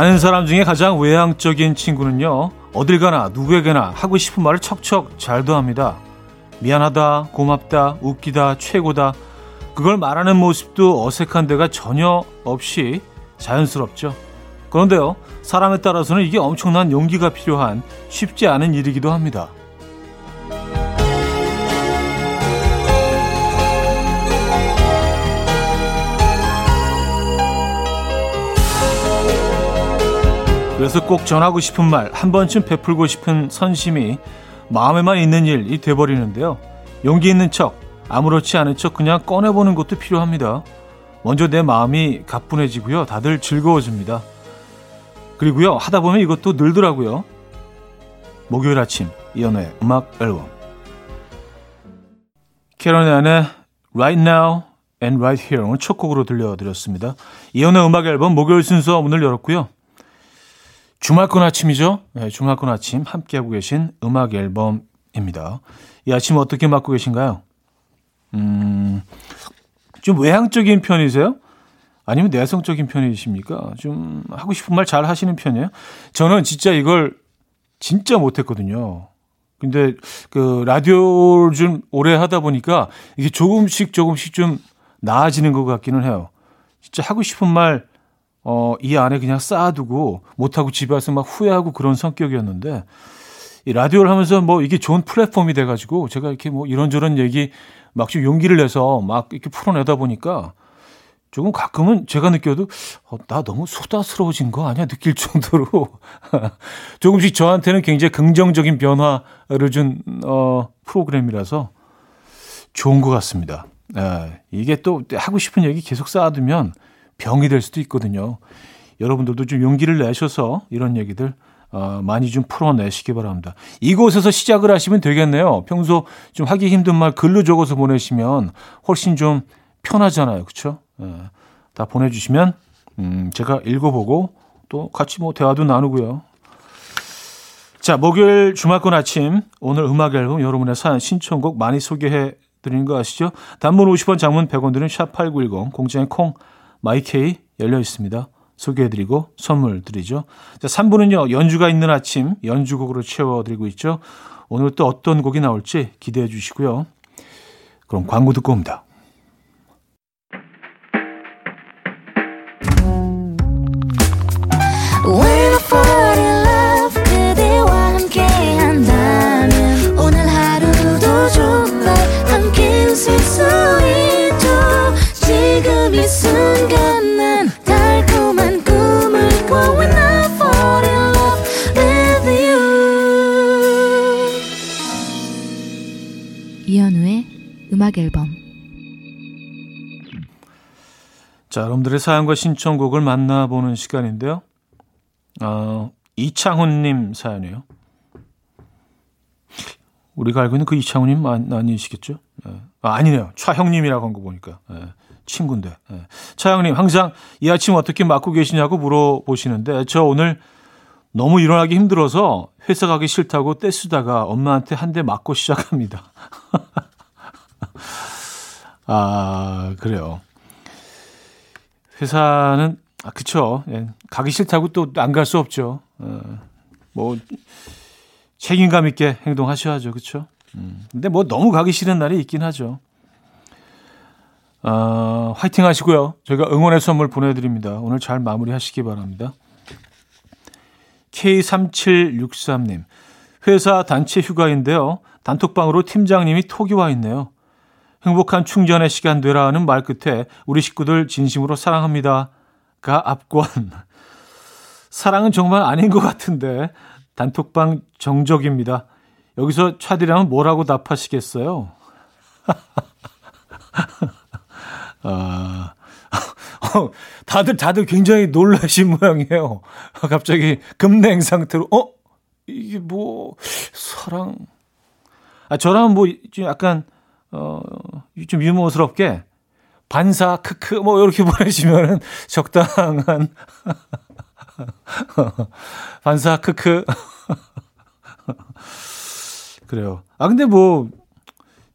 아는 사람 중에 가장 외향적인 친구는요, 어딜 가나 누구에게나 하고 싶은 말을 척척 잘도 합니다. 미안하다, 고맙다, 웃기다, 최고다. 그걸 말하는 모습도 어색한 데가 전혀 없이 자연스럽죠. 그런데요, 사람에 따라서는 이게 엄청난 용기가 필요한 쉽지 않은 일이기도 합니다. 그래서 꼭 전하고 싶은 말, 한 번쯤 베풀고 싶은 선심이 마음에만 있는 일이 돼버리는데요. 용기 있는 척, 아무렇지 않은 척 그냥 꺼내보는 것도 필요합니다. 먼저 내 마음이 가뿐해지고요. 다들 즐거워집니다. 그리고요, 하다 보면 이것도 늘더라고요. 목요일 아침, 이연의 음악 앨범. 캐런 앤의 Right Now and Right Here 오늘 첫 곡으로 들려드렸습니다. 이연의 음악 앨범 목요일 순서 문을 열었고요. 주말권 아침이죠. 네, 주말권 아침 함께하고 계신 음악 앨범입니다. 이 아침 어떻게 맞고 계신가요? 음, 좀 외향적인 편이세요? 아니면 내성적인 편이십니까? 좀 하고 싶은 말 잘 하시는 편이에요? 저는 진짜 이걸 진짜 못했거든요. 근데 그 라디오를 좀 오래 하다 보니까 이게 조금씩 조금씩 좀 나아지는 것 같기는 해요. 진짜 하고 싶은 말 어, 이 안에 그냥 쌓아두고 못하고 집에 와서 막 후회하고 그런 성격이었는데, 이 라디오를 하면서 뭐 이게 좋은 플랫폼이 돼가지고 제가 이렇게 뭐 이런저런 얘기 막 좀 용기를 내서 막 이렇게 풀어내다 보니까 조금 가끔은 제가 느껴도 어, 나 너무 소다스러워진 거 아니야 느낄 정도로 조금씩 저한테는 굉장히 긍정적인 변화를 준 어, 프로그램이라서 좋은 것 같습니다. 예, 이게 또 하고 싶은 얘기 계속 쌓아두면 병이 될 수도 있거든요. 여러분들도 좀 용기를 내셔서 이런 얘기들 어, 많이 좀 풀어내시기 바랍니다. 이곳에서 시작을 하시면 되겠네요. 평소 좀 하기 힘든 말 글로 적어서 보내시면 훨씬 좀 편하잖아요. 그렇죠? 예, 다 보내주시면 음, 제가 읽어보고 또 같이 뭐 대화도 나누고요. 자, 목요일 주말권 아침 오늘 음악 앨범 여러분의 사연 신청곡 많이 소개해 드리는 거 아시죠? 단문 50원, 장문 100원 드는 샵8910 공장의 콩 마이케이 열려 있습니다. 소개해드리고 선물 드리죠. 자, 3부는요, 연주가 있는 아침, 연주곡으로 채워드리고 있죠. 오늘 또 어떤 곡이 나올지 기대해 주시고요. 그럼 광고 듣고 옵니다. 음악 앨범 자, 여러분들의 사연과 신청곡을 만나보는 시간인데요. 어, 이창훈님 사연이에요. 우리가 알고 있는 그 이창훈님 아니 시겠죠? 네. 아, 아니네요. 차형님이라고 한 거 보니까. 네. 친구인데. 네. 차형님, 항상 이 아침 어떻게 맞고 계시냐고 물어보시는데, 저 오늘 너무 일어나기 힘들어서 회사 가기 싫다고 떼쓰다가 엄마한테 한 대 맞고 시작합니다. 아, 그래요. 회사는, 아, 그쵸. 예, 가기 싫다고 또 안 갈 수 없죠. 어, 뭐, 책임감 있게 행동하셔야죠. 그쵸. 음, 근데 뭐 너무 가기 싫은 날이 있긴 하죠. 어, 화이팅 하시고요. 저희가 응원의 선물 보내드립니다. 오늘 잘 마무리 하시기 바랍니다. K3763님. 회사 단체 휴가인데요. 단톡방으로 팀장님이 톡이 와 있네요. 행복한 충전의 시간 되라는 말 끝에 우리 식구들 진심으로 사랑합니다가 압권. 사랑은 정말 아닌 것 같은데 단톡방 정적입니다. 여기서 차디라면 뭐라고 답하시겠어요? 아, 어, 다들 다들 굉장히 놀라신 모양이에요. 갑자기 급냉 상태로 어 이게 뭐 사랑? 아 저라면 뭐좀 약간 어, 좀 유머스럽게 반사 크크 뭐 이렇게 보내시면은 적당한 반사 크크 그래요. 아 근데 뭐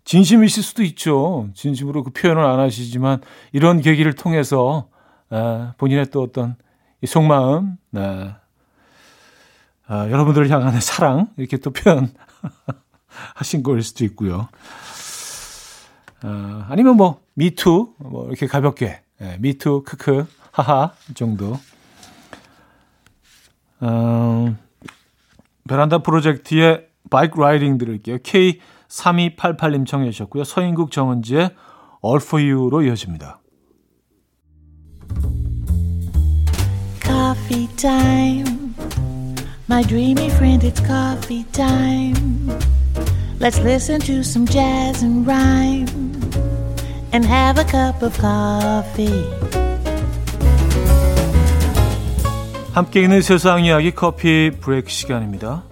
진심이실 수도 있죠. 진심으로 그 표현을 안 하시지만 이런 계기를 통해서 아, 본인의 또 어떤 이 속마음, 네. 아, 여러분들을 향한 사랑, 이렇게 또 표현하신 거일 수도 있고요. 아, 아니면 뭐, me too, 뭐, 이렇게 가볍게, 네, me too, 크크, 하하, 정도. 어, 베란다 프로젝트의 Bike Riding 들을게요. K3288님 청해 주셨고요. 서인국 정은지의 All For You로 이어집니다. Coffee time. My dreamy friend, it's coffee time. Let's listen to some jazz and rhyme and have a cup of coffee. 함께 있는 세상 이야기 커피 브레이크 시간입니다.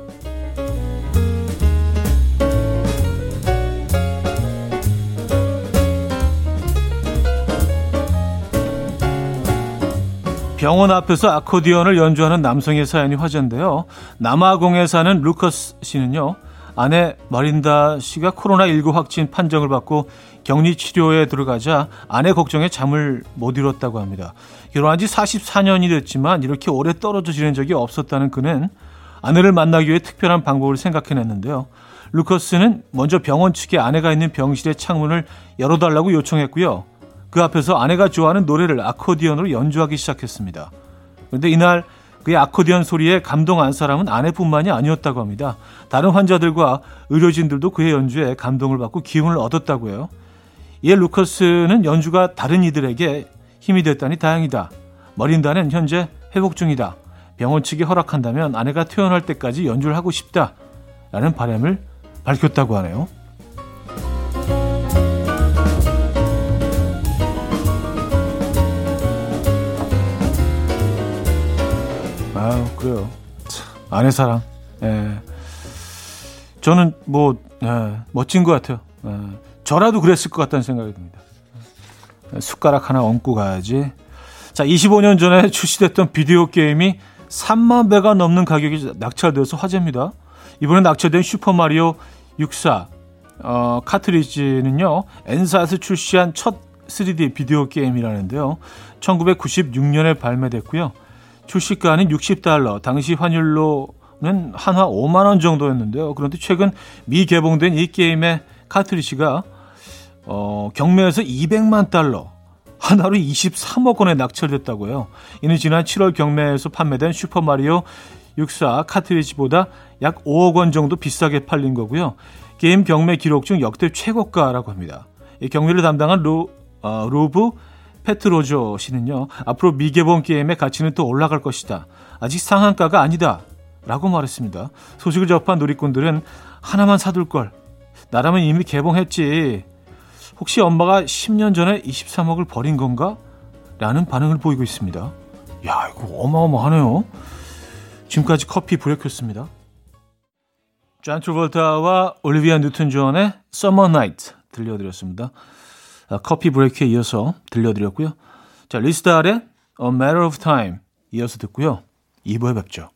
병원 앞에서 아코디언을 연주하는 남성의 사연이 화제인데요. 남아공에 사는 루커스 씨는요. 아내 마린다 씨가 코로나19 확진 판정을 받고 격리 치료에 들어가자 아내 걱정에 잠을 못 이뤘다고 합니다. 결혼한 지 44년이 됐지만 이렇게 오래 떨어져 지낸 적이 없었다는 그는 아내를 만나기 위해 특별한 방법을 생각해냈는데요. 루커스는 먼저 병원 측에 아내가 있는 병실의 창문을 열어달라고 요청했고요. 그 앞에서 아내가 좋아하는 노래를 아코디언으로 연주하기 시작했습니다. 그런데 이날 그의 아코디언 소리에 감동한 사람은 아내뿐만이 아니었다고 합니다. 다른 환자들과 의료진들도 그의 연주에 감동을 받고 기운을 얻었다고 해요. 이에 루커스는 연주가 다른 이들에게 힘이 됐다니 다행이다. 머린다는 현재 회복 중이다. 병원 측이 허락한다면 아내가 퇴원할 때까지 연주를 하고 싶다. 라는 바람을 밝혔다고 하네요. 아유, 그래요. 아내 사랑. 예. 저는 뭐, 예, 멋진 것 같아요. 예. 저라도 그랬을 것 같다는 생각이 듭니다. 예, 숟가락 하나 얹고 가야지. 자, 25년 전에 출시됐던 비디오 게임이 3만 배가 넘는 가격이 낙찰되어서 화제입니다. 이번에 낙찰된 슈퍼마리오 64 어, 카트리지는요, 엔사에서 출시한 첫 3D 비디오 게임이라는데요. 1996년에 발매됐고요. 출시가는 60달러, 당시 환율로는 한화 5만 원 정도였는데요. 그런데 최근 미개봉된 이 게임의 카트리지가 어, 경매에서 200만 달러, 하나로 23억 원에 낙찰됐다고요. 이는 지난 7월 경매에서 판매된 슈퍼마리오 64 카트리지보다 약 5억 원 정도 비싸게 팔린 거고요. 게임 경매 기록 중 역대 최고가라고 합니다. 이 경매를 담당한 로, 어, 로브 페트로조 씨는요, 앞으로 미개봉 게임의 가치는 또 올라갈 것이다. 아직 상한가가 아니다. 라고 말했습니다. 소식을 접한 놀이꾼들은 하나만 사둘 걸. 나라면 이미 개봉했지. 혹시 엄마가 10년 전에 23억을 버린 건가? 라는 반응을 보이고 있습니다. 야, 이거 어마어마하네요. 지금까지 coffee break였습니다. 존 트라볼타와 올리비아 뉴튼 존의 Summer Night 들려드렸습니다. 아, coffee break에 이어서 들려드렸고요. 자, 리스달의 A Matter of Time 이어서 듣고요. 2부에 뵙죠.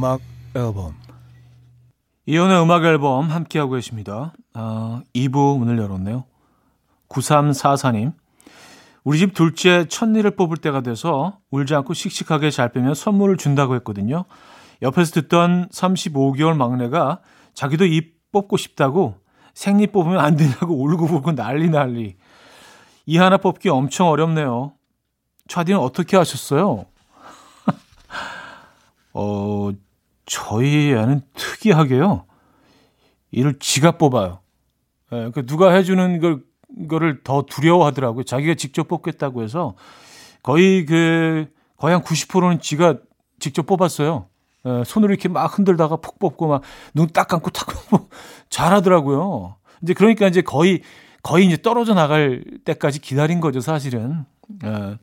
음악 앨범 이현우의 음악 앨범 함께하고 계십니다. 아, 2부 문을 열었네요. 9344님 우리 집 둘째 첫일을 뽑을 때가 돼서 울지 않고 씩씩하게 잘 빼면 선물을 준다고 했거든요. 옆에서 듣던 35개월 막내가 자기도 입 뽑고 싶다고 생리 뽑으면 안 되냐고 울고 불고 난리 난리. 이 하나 뽑기 엄청 어렵네요. 차디는 어떻게 하셨어요? 어, 저희 애는 특이하게요. 이를 지가 뽑아요. 예, 그 누가 해주는 걸, 거를 더 두려워하더라고요. 자기가 직접 뽑겠다고 해서 거의 그, 거의 한 90%는 지가 직접 뽑았어요. 예, 손으로 이렇게 막 흔들다가 푹 뽑고 막 눈 딱 감고 탁 뽑고 잘하더라고요. 이제 그러니까 이제 거의, 거의 이제 떨어져 나갈 때까지 기다린 거죠, 사실은. 예.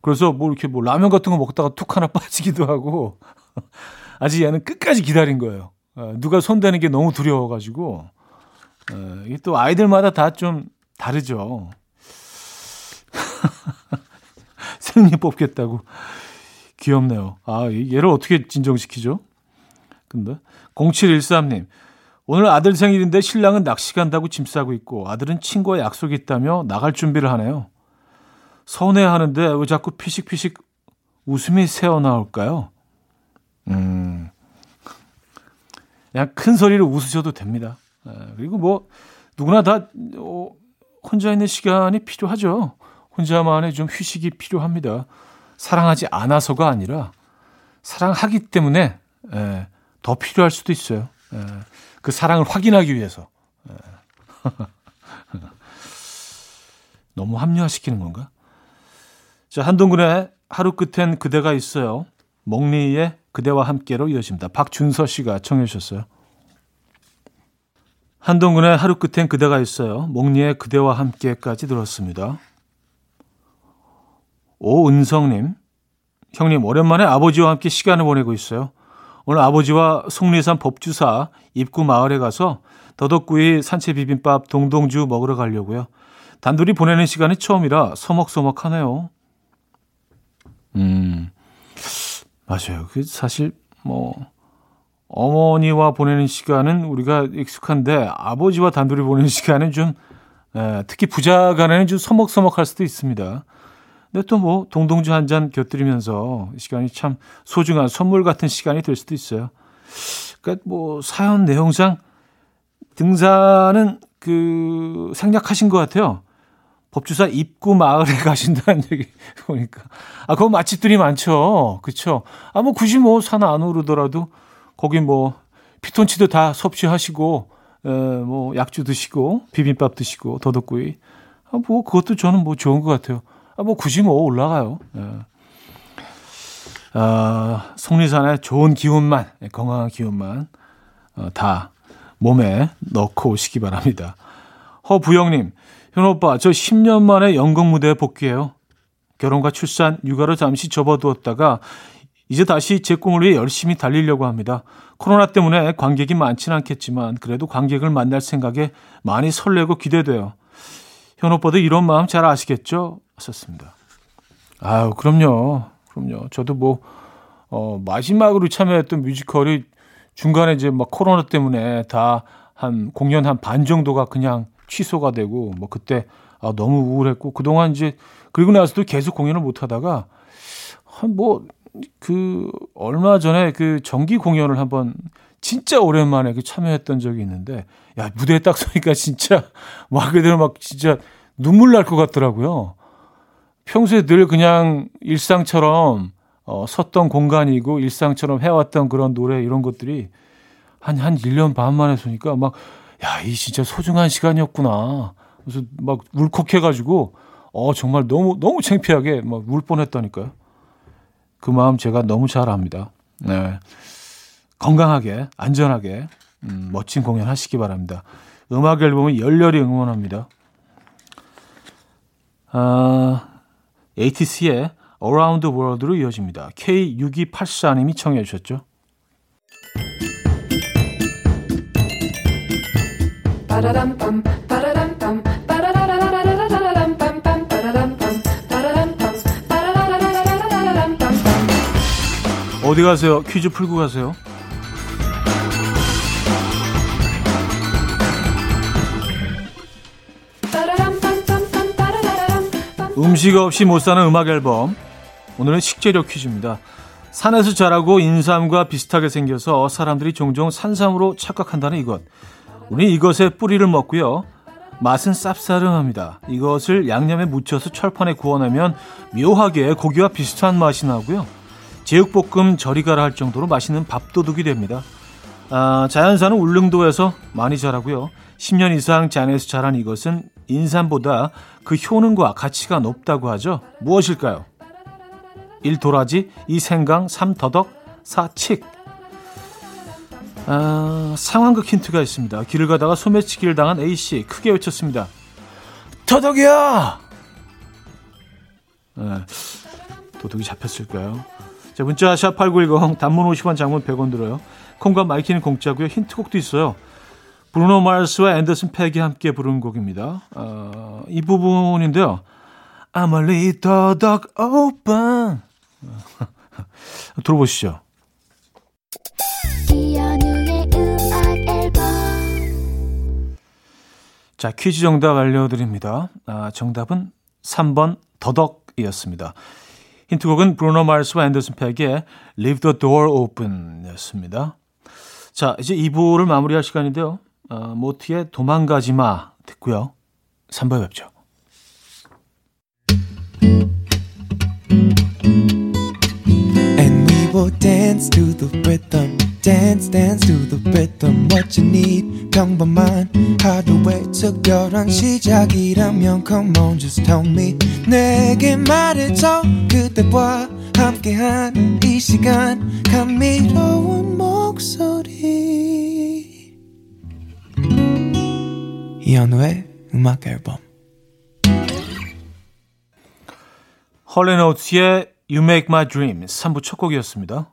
그래서 뭐 이렇게 뭐 라면 같은 거 먹다가 툭 하나 빠지기도 하고 아직 얘는 끝까지 기다린 거예요. 어, 누가 손대는 게 너무 두려워가지고 어, 이게 또 아이들마다 다 좀 다르죠. 생리 뽑겠다고 귀엽네요. 아 얘를 어떻게 진정시키죠? 근데 0713님 오늘 아들 생일인데 신랑은 낚시 간다고 짐 싸고 있고 아들은 친구와 약속이 있다며 나갈 준비를 하네요. 서운해하는데 왜 자꾸 피식피식 웃음이 새어나올까요? 음, 그냥 큰 소리로 웃으셔도 됩니다. 예, 그리고 뭐 누구나 다 어, 혼자 있는 시간이 필요하죠. 혼자만의 좀 휴식이 필요합니다. 사랑하지 않아서가 아니라 사랑하기 때문에 예, 더 필요할 수도 있어요. 예, 그 사랑을 확인하기 위해서. 너무 합리화시키는 건가? 자, 한동근의 하루 끝엔 그대가 있어요. 몽리의 그대와 함께로 이어집니다. 박준서 씨가 청해 주셨어요. 한동근의 하루 끝엔 그대가 있어요. 몽리의 그대와 함께까지 들었습니다. 오은성님, 형님 오랜만에 아버지와 함께 시간을 보내고 있어요. 오늘 아버지와 속리산 법주사 입구 마을에 가서 더덕구이 산채 비빔밥 동동주 먹으러 가려고요. 단둘이 보내는 시간이 처음이라 서먹서먹하네요. 음, 맞아요. 그 사실 뭐 어머니와 보내는 시간은 우리가 익숙한데 아버지와 단둘이 보내는 시간은 좀 에, 특히 부자 간에는 좀 서먹서먹할 수도 있습니다. 근데 또 뭐 동동주 한 잔 곁들이면서 시간이 참 소중한 선물 같은 시간이 될 수도 있어요. 그러니까 뭐 사연 내용상 등산은 그 생략하신 것 같아요. 법주사 입구 마을에 가신다는 얘기 보니까. 아, 거기 맛집들이 많죠. 그쵸. 아, 뭐 굳이 뭐 산 안으로 오르더라도 거기 뭐 피톤치드 다 섭취하시고, 에, 뭐 약주 드시고, 비빔밥 드시고, 더덕구이. 아, 뭐 그것도 저는 뭐 좋은 것 같아요. 아, 뭐 굳이 뭐 올라가요. 에. 아, 속리산에 좋은 기운만, 예, 건강한 기운만 어, 다 몸에 넣고 오시기 바랍니다. 허부영님, 현 오빠, 저 10년 만에 연극 무대에 복귀해요. 결혼과 출산, 육아로 잠시 접어두었다가 이제 다시 제 꿈을 위해 열심히 달리려고 합니다. 코로나 때문에 관객이 많지는 않겠지만 그래도 관객을 만날 생각에 많이 설레고 기대돼요. 현 오빠도 이런 마음 잘 아시겠죠? 하셨습니다. 아유, 그럼요. 그럼요. 저도 뭐, 어, 마지막으로 참여했던 뮤지컬이 중간에 이제 막 코로나 때문에 다 한 공연 한 반 정도가 그냥 취소가 되고 뭐 그때 아, 너무 우울했고 그동안 이제 그리고 나서도 계속 공연을 못 하다가 한 뭐 그 얼마 전에 그 정기 공연을 한번 진짜 오랜만에 그 참여했던 적이 있는데 야 무대에 딱 서니까 진짜 막 그대로 막 진짜 눈물 날 것 같더라고요. 평소에 늘 그냥 일상처럼 어, 섰던 공간이고 일상처럼 해왔던 그런 노래 이런 것들이 한, 한 1년 반 만에 서니까 막 야, 이 진짜 소중한 시간이었구나. 그래서 막 울컥해가지고, 어, 정말 너무, 너무 창피하게 막 울 뻔했다니까요. 그 마음 제가 너무 잘 압니다. 네. 건강하게, 안전하게, 음, 멋진 공연 하시기 바랍니다. 음악 앨범은 열렬히 응원합니다. 아, ATC의 Around the World로 이어집니다. K6284님이 청해 주셨죠. 어디 가세요? 퀴즈 풀고 가세요. 음식 없이 못 사는 음악 앨범. 오늘은 식재료 퀴즈입니다. 산에서 자라고 인삼과 비슷하게 생겨서 사람들이 종종 산삼으로 착각한다는 이것. 우리 이것의 뿌리를 먹고요. 맛은 쌉싸름합니다. 이것을 양념에 묻혀서 철판에 구워내면 묘하게 고기와 비슷한 맛이 나고요. 제육볶음 절이가라 할 정도로 맛있는 밥도둑이 됩니다. 아, 자연산은 울릉도에서 많이 자라고요. 10년 이상 잔에서 자란 이것은 인삼보다 그 효능과 가치가 높다고 하죠. 무엇일까요? 1. 도라지 2. 생강 3. 더덕 4. 칡 아, 상황극 힌트가 있습니다. 길을 가다가 소매치기를 당한 A씨 크게 외쳤습니다. 네. 도둑이 잡혔을까요? 자, 문자 샵8910 단문 50원 장문 100원 들어요. 콩과 마이K는 공짜고요. 힌트곡도 있어요. 브루노 마르스와 앤더슨 팩이 함께 부른 곡입니다. 어, 이 부분인데요. I'ma leave the door open. 들어보시죠. 자, 퀴즈 정답 알려드립니다. 아, 정답은 3번 더덕이었습니다. 힌트곡은 브루노 마르스와 앤더슨 팩의 Leave the Door Open 였습니다. 자, 이제 2부를 마무리할 시간인데요. 어, 모티의 도망가지 마 듣고요. 3부에 뵙죠. Will dance to the rhythm. Dance dance to the rhythm what you need 평범한 하루의 특별한 시작이라면 come on just tell me 내게 말해줘 그대와 함께한 이 시간 감미로운 목소리 이현우의 음악 앨범 헐레노트의 You Make My Dream 3부 첫 곡이었습니다.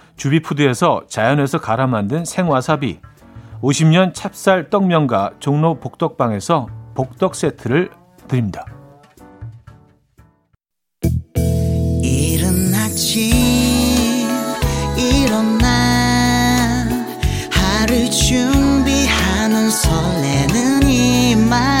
주비푸드에서 자연에서 갈아 만든 생와사비 50년 찹쌀 떡면과 종로 복덕방에서 복덕 세트를 드립니다. 이른 아침 일어나 하루 준비하는 설레는 이맘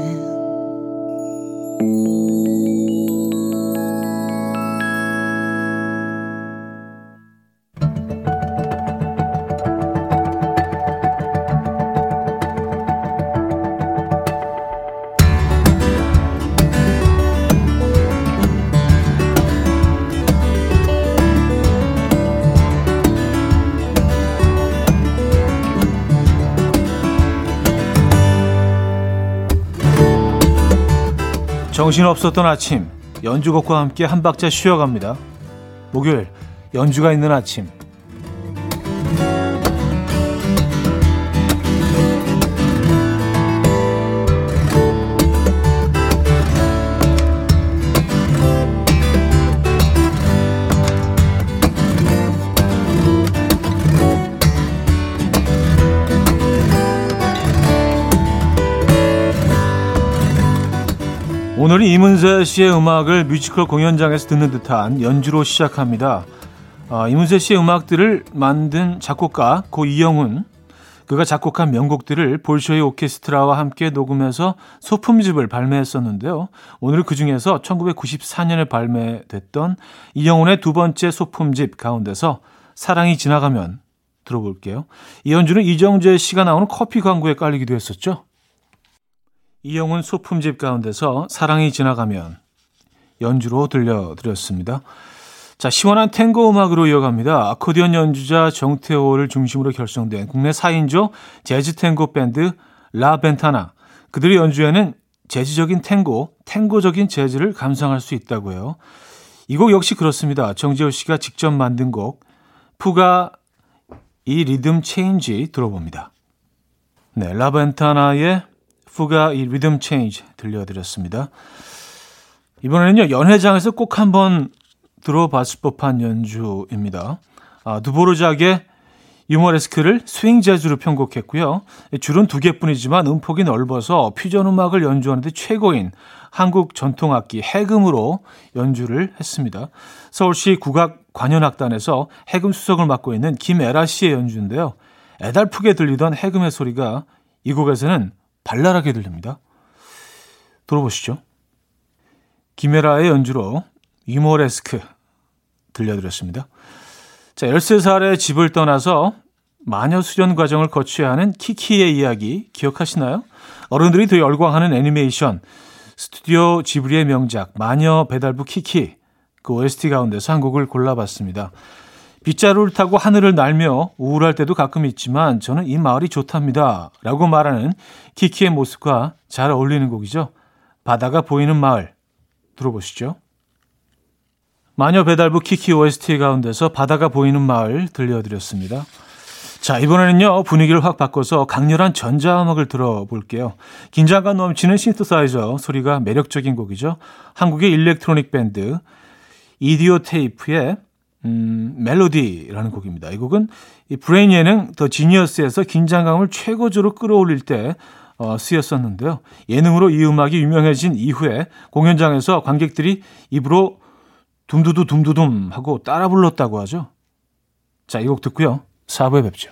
정신없었던 아침 연주곡과 함께 한 박자 쉬어갑니다. 목요일 연주가 있는 아침 오늘은 이문세 씨의 음악을 뮤지컬 공연장에서 듣는 듯한 연주로 시작합니다. 어, 이문세 씨의 음악들을 만든 작곡가 고 이영훈 그가 작곡한 명곡들을 볼쇼이 오케스트라와 함께 녹음해서 소품집을 발매했었는데요. 오늘 그 중에서 1994년에 발매됐던 이영훈의 두 번째 소품집 가운데서 사랑이 지나가면 들어볼게요. 이 연주는 이정재 씨가 나오는 커피 광고에 깔리기도 했었죠. 이영훈 소품집 가운데서 사랑이 지나가면 연주로 들려드렸습니다. 자, 시원한 탱고 음악으로 이어갑니다. 아코디언 연주자 정태호를 중심으로 결성된 국내 4인조 재즈 탱고 밴드 라 벤타나. 그들의 연주에는 재즈적인 탱고, 탱고적인 재즈를 감상할 수 있다고 해요. 이 곡 역시 그렇습니다. 정재호 씨가 직접 만든 곡, 푸가 이 리듬 체인지 들어봅니다. 네, 라 벤타나의 Fuga y Rhythm Change 들려드렸습니다. 이번에는요, 연회장에서 꼭 한번 들어봤을 법한 연주입니다. 아, 드보르작의 유머레스크를 스윙 재즈로 편곡했고요. 줄은 두 개뿐이지만 음폭이 넓어서 퓨전 음악을 연주하는데 최고인 한국 전통악기 해금으로 연주를 했습니다. 서울시 국악 관현악단에서 해금 수석을 맡고 있는 김애라 씨의 연주인데요. 애달프게 들리던 해금의 소리가 이 곡에서는 발랄하게 들립니다. 들어보시죠. 김애라의 연주로 유머레스크 들려드렸습니다. 자, 13살에 집을 떠나서 마녀 수련 과정을 거쳐야 하는 키키의 이야기 기억하시나요? 어른들이 더 열광하는 애니메이션 스튜디오 지브리의 명작 마녀 배달부 키키 그 OST 가운데서 한 곡을 골라봤습니다. 빗자루를 타고 하늘을 날며 우울할 때도 가끔 있지만 저는 이 마을이 좋답니다. 라고 말하는 키키의 모습과 잘 어울리는 곡이죠. 바다가 보이는 마을 들어보시죠. 마녀 배달부 키키 OST 가운데서 바다가 보이는 마을 들려드렸습니다. 자, 이번에는요, 분위기를 확 바꿔서 강렬한 전자음악을 들어볼게요. 긴장감 넘치는 신트사이저 소리가 매력적인 곡이죠. 한국의 electronic 밴드 이디오테잎의 음, 멜로디라는 곡입니다. 이 곡은 이 brain 예능 더 지니어스에서 긴장감을 최고조로 끌어올릴 때 어, 쓰였었는데요. 예능으로 이 음악이 유명해진 이후에 공연장에서 관객들이 입으로 둠두두 둠두둠 하고 따라 불렀다고 하죠. 자, 이 곡 듣고요. 4부에 뵙죠.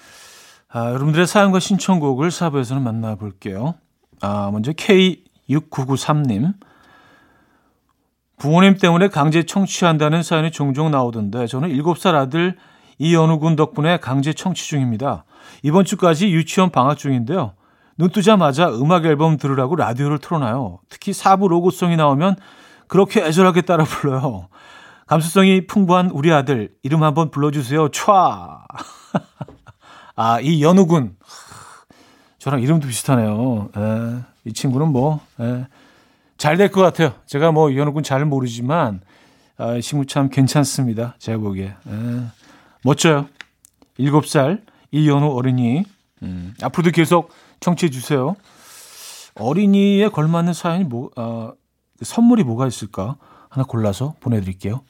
아, 여러분들의 사연과 신청곡을 4부에서는 만나볼게요. 아, 먼저 K6993님. 부모님 때문에 강제 청취한다는 사연이 종종 나오던데 저는 7살 아들 이연우 군 덕분에 강제 청취 중입니다. 이번 주까지 유치원 방학 중인데요. 눈 뜨자마자 음악 앨범 들으라고 라디오를 틀어놔요. 특히 4부 로고송이 나오면 그렇게 애절하게 따라 불러요. 감수성이 풍부한 우리 아들 이름 한번 불러주세요. 촤. 아, 이 연우군. 저랑 이름도 비슷하네요. 에, 예, 이 친구는 뭐, 예. 잘될 것 같아요. 제가 뭐 이현우 군 잘 모르지만 아, 이 친구 참 괜찮습니다. 제가 보기에. 에, 예. 멋져요. 7살 이현우 어린이. 음, 앞으로도 계속 청취해 주세요. 어린이에 걸맞는 사연이 뭐, 어, 선물이 뭐가 있을까? 하나 골라서 보내드릴게요.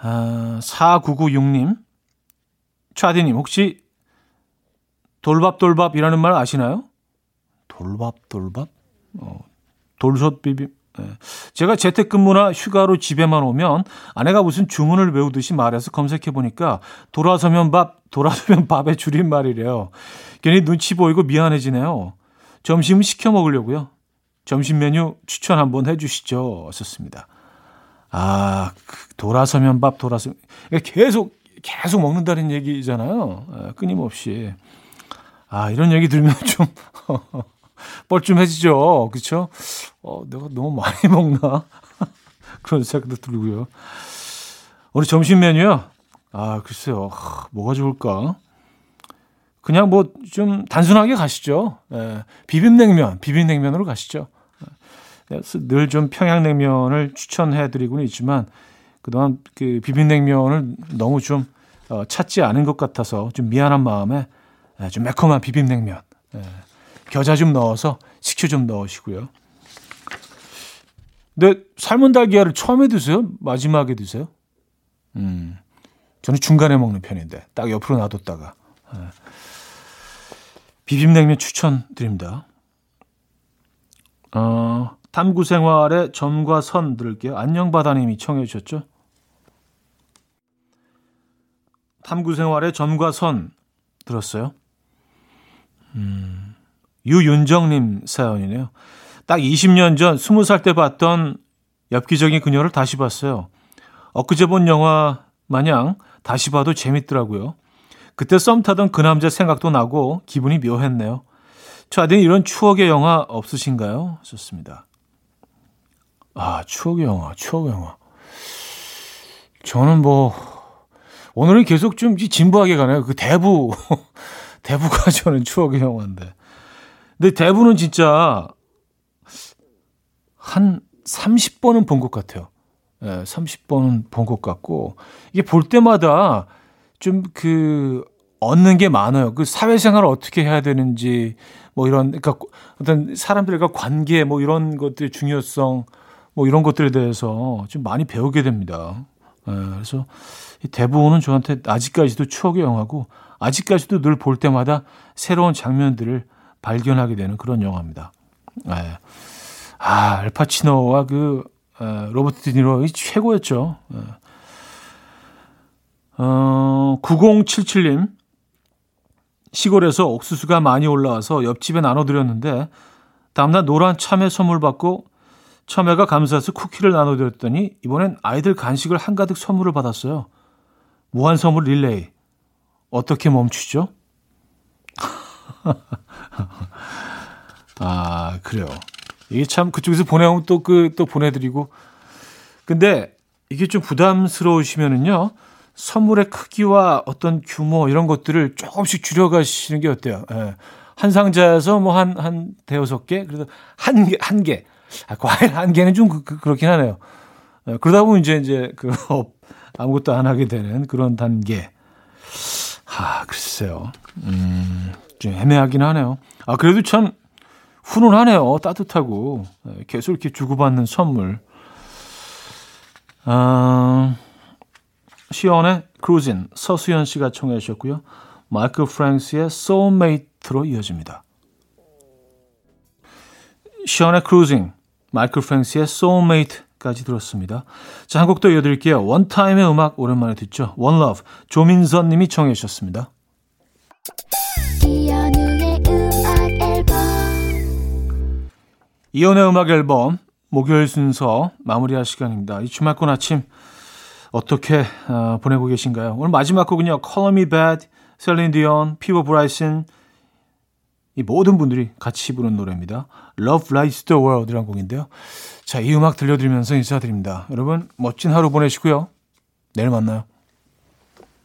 아, 4996님. 차디님, 혹시 돌밥돌밥이라는 말 아시나요? 돌밥돌밥? 어, 돌솥 비빔. 네. 제가 재택근무나 휴가로 집에만 오면 아내가 무슨 주문을 외우듯이 말해서 검색해 보니까 돌아서면 밥, 돌아서면 밥의 줄임말이래요. 괜히 눈치 보이고 미안해지네요. 점심은 시켜 먹으려고요. 점심 메뉴 추천 한번 해주시죠. 썼습니다. 아, 그 돌아서면 밥, 돌아서 계속 계속 먹는다는 얘기잖아요. 아, 끊임없이. 아, 이런 얘기 들으면 좀 뻘쭘해지죠. 그렇죠? 어, 내가 너무 많이 먹나? 그런 생각도 들고요. 우리 점심 메뉴요. 아, 글쎄요. 뭐가 좋을까? 그냥 뭐 좀 단순하게 가시죠. 예, 비빔냉면, 비빔냉면으로 가시죠. 예, 늘좀 평양냉면을 추천해 드리고는 있지만 그동안 그 비빔냉면을 너무 좀 어, 찾지 않은 것 같아서 좀 미안한 마음에 예, 좀 매콤한 비빔냉면 예, 겨자 좀 넣어서 식초 좀 넣으시고요. 근데 삶은 달걀을 처음에 드세요? 마지막에 드세요? 음, 저는 중간에 먹는 편인데 딱 옆으로 놔뒀다가 네. 비빔냉면 추천드립니다. 어, 탐구 생활의 점과 선 들을게요. 안녕 바다님이 청해 주셨죠? 탐구 생활의 점과 선 들었어요. 음, 유윤정님 사연이네요. 딱 20년 전 20살 때 봤던 엽기적인 그녀를 다시 봤어요. 엊그제 본 영화 마냥 다시 봐도 재밌더라고요. 그때 썸 타던 그 남자 생각도 나고 기분이 묘했네요. 저한테 이런 추억의 영화 없으신가요? 좋습니다. 아, 추억의 영화, 추억의 영화. 저는 뭐, 오늘은 계속 좀 진부하게 가네요. 그 대부, 대부가 저는 추억의 영화인데. 근데 대부는 진짜 한 30번은 본 것 같아요. 예, 30번은 본 것 같고, 이게 볼 때마다 좀 그, 얻는 게 많아요. 그 사회생활을 어떻게 해야 되는지, 뭐 이런, 그러니까 어떤 사람들과 관계, 뭐 이런 것들의 중요성, 뭐 이런 것들에 대해서 좀 많이 배우게 됩니다. 예, 그래서 대부분은 저한테 아직까지도 추억의 영화고, 아직까지도 늘 볼 때마다 새로운 장면들을 발견하게 되는 그런 영화입니다. 예. 아, 알파치노와 그 어, 로버트 디니로 최고였죠. 예. 어, 9077님 시골에서 옥수수가 많이 올라와서 옆집에 나눠드렸는데 다음날 노란 참외 선물 받고 참외가 감사해서 쿠키를 나눠드렸더니 이번엔 아이들 간식을 한가득 선물을 받았어요. 무한 선물 릴레이 어떻게 멈추죠? 아 그래요. 이게 참 그쪽에서 보내면 또 그 또 보내드리고 근데 이게 좀 부담스러우시면은요 선물의 크기와 어떤 규모 이런 것들을 조금씩 줄여가시는 게 어때요? 예. 한 상자에서 뭐 한 한 대여섯 개 그래도 한 개 한 개. 아, 과일 한 개는 좀 그, 그, 그렇긴 하네요. 예, 그러다 보면 이제 이제 그 아무것도 안 하게 되는 그런 단계. 아 글쎄요. 음, 좀 애매하긴 하네요. 아 그래도 참 훈훈하네요. 따뜻하고 예, 계속 이렇게 주고받는 선물. 아, 시원의 Cruisin' 서수연 씨가 청해 주셨고요. 마이클 프랭스의 Soulmate로 이어집니다. 시원의 Cruisin', 마이클 프랭스의 Soulmate까지 들었습니다. 자, 한 곡 더 이어드릴게요. 원타임의 음악 오랜만에 듣죠. One Love, 조민선 님이 청해 주셨습니다. 이연의 음악 앨범 목요일 순서 마무리할 시간입니다. 이 주말권 아침 어떻게 어, 보내고 계신가요? 오늘 마지막 곡은요. Color Me Badd, 셀린 디온, 피보 브라이슨 이 모든 분들이 같이 부른 노래입니다. Love Lights the World이라는 곡인데요. 자, 이 음악 들려드리면서 인사드립니다. 여러분 멋진 하루 보내시고요. 내일 만나요.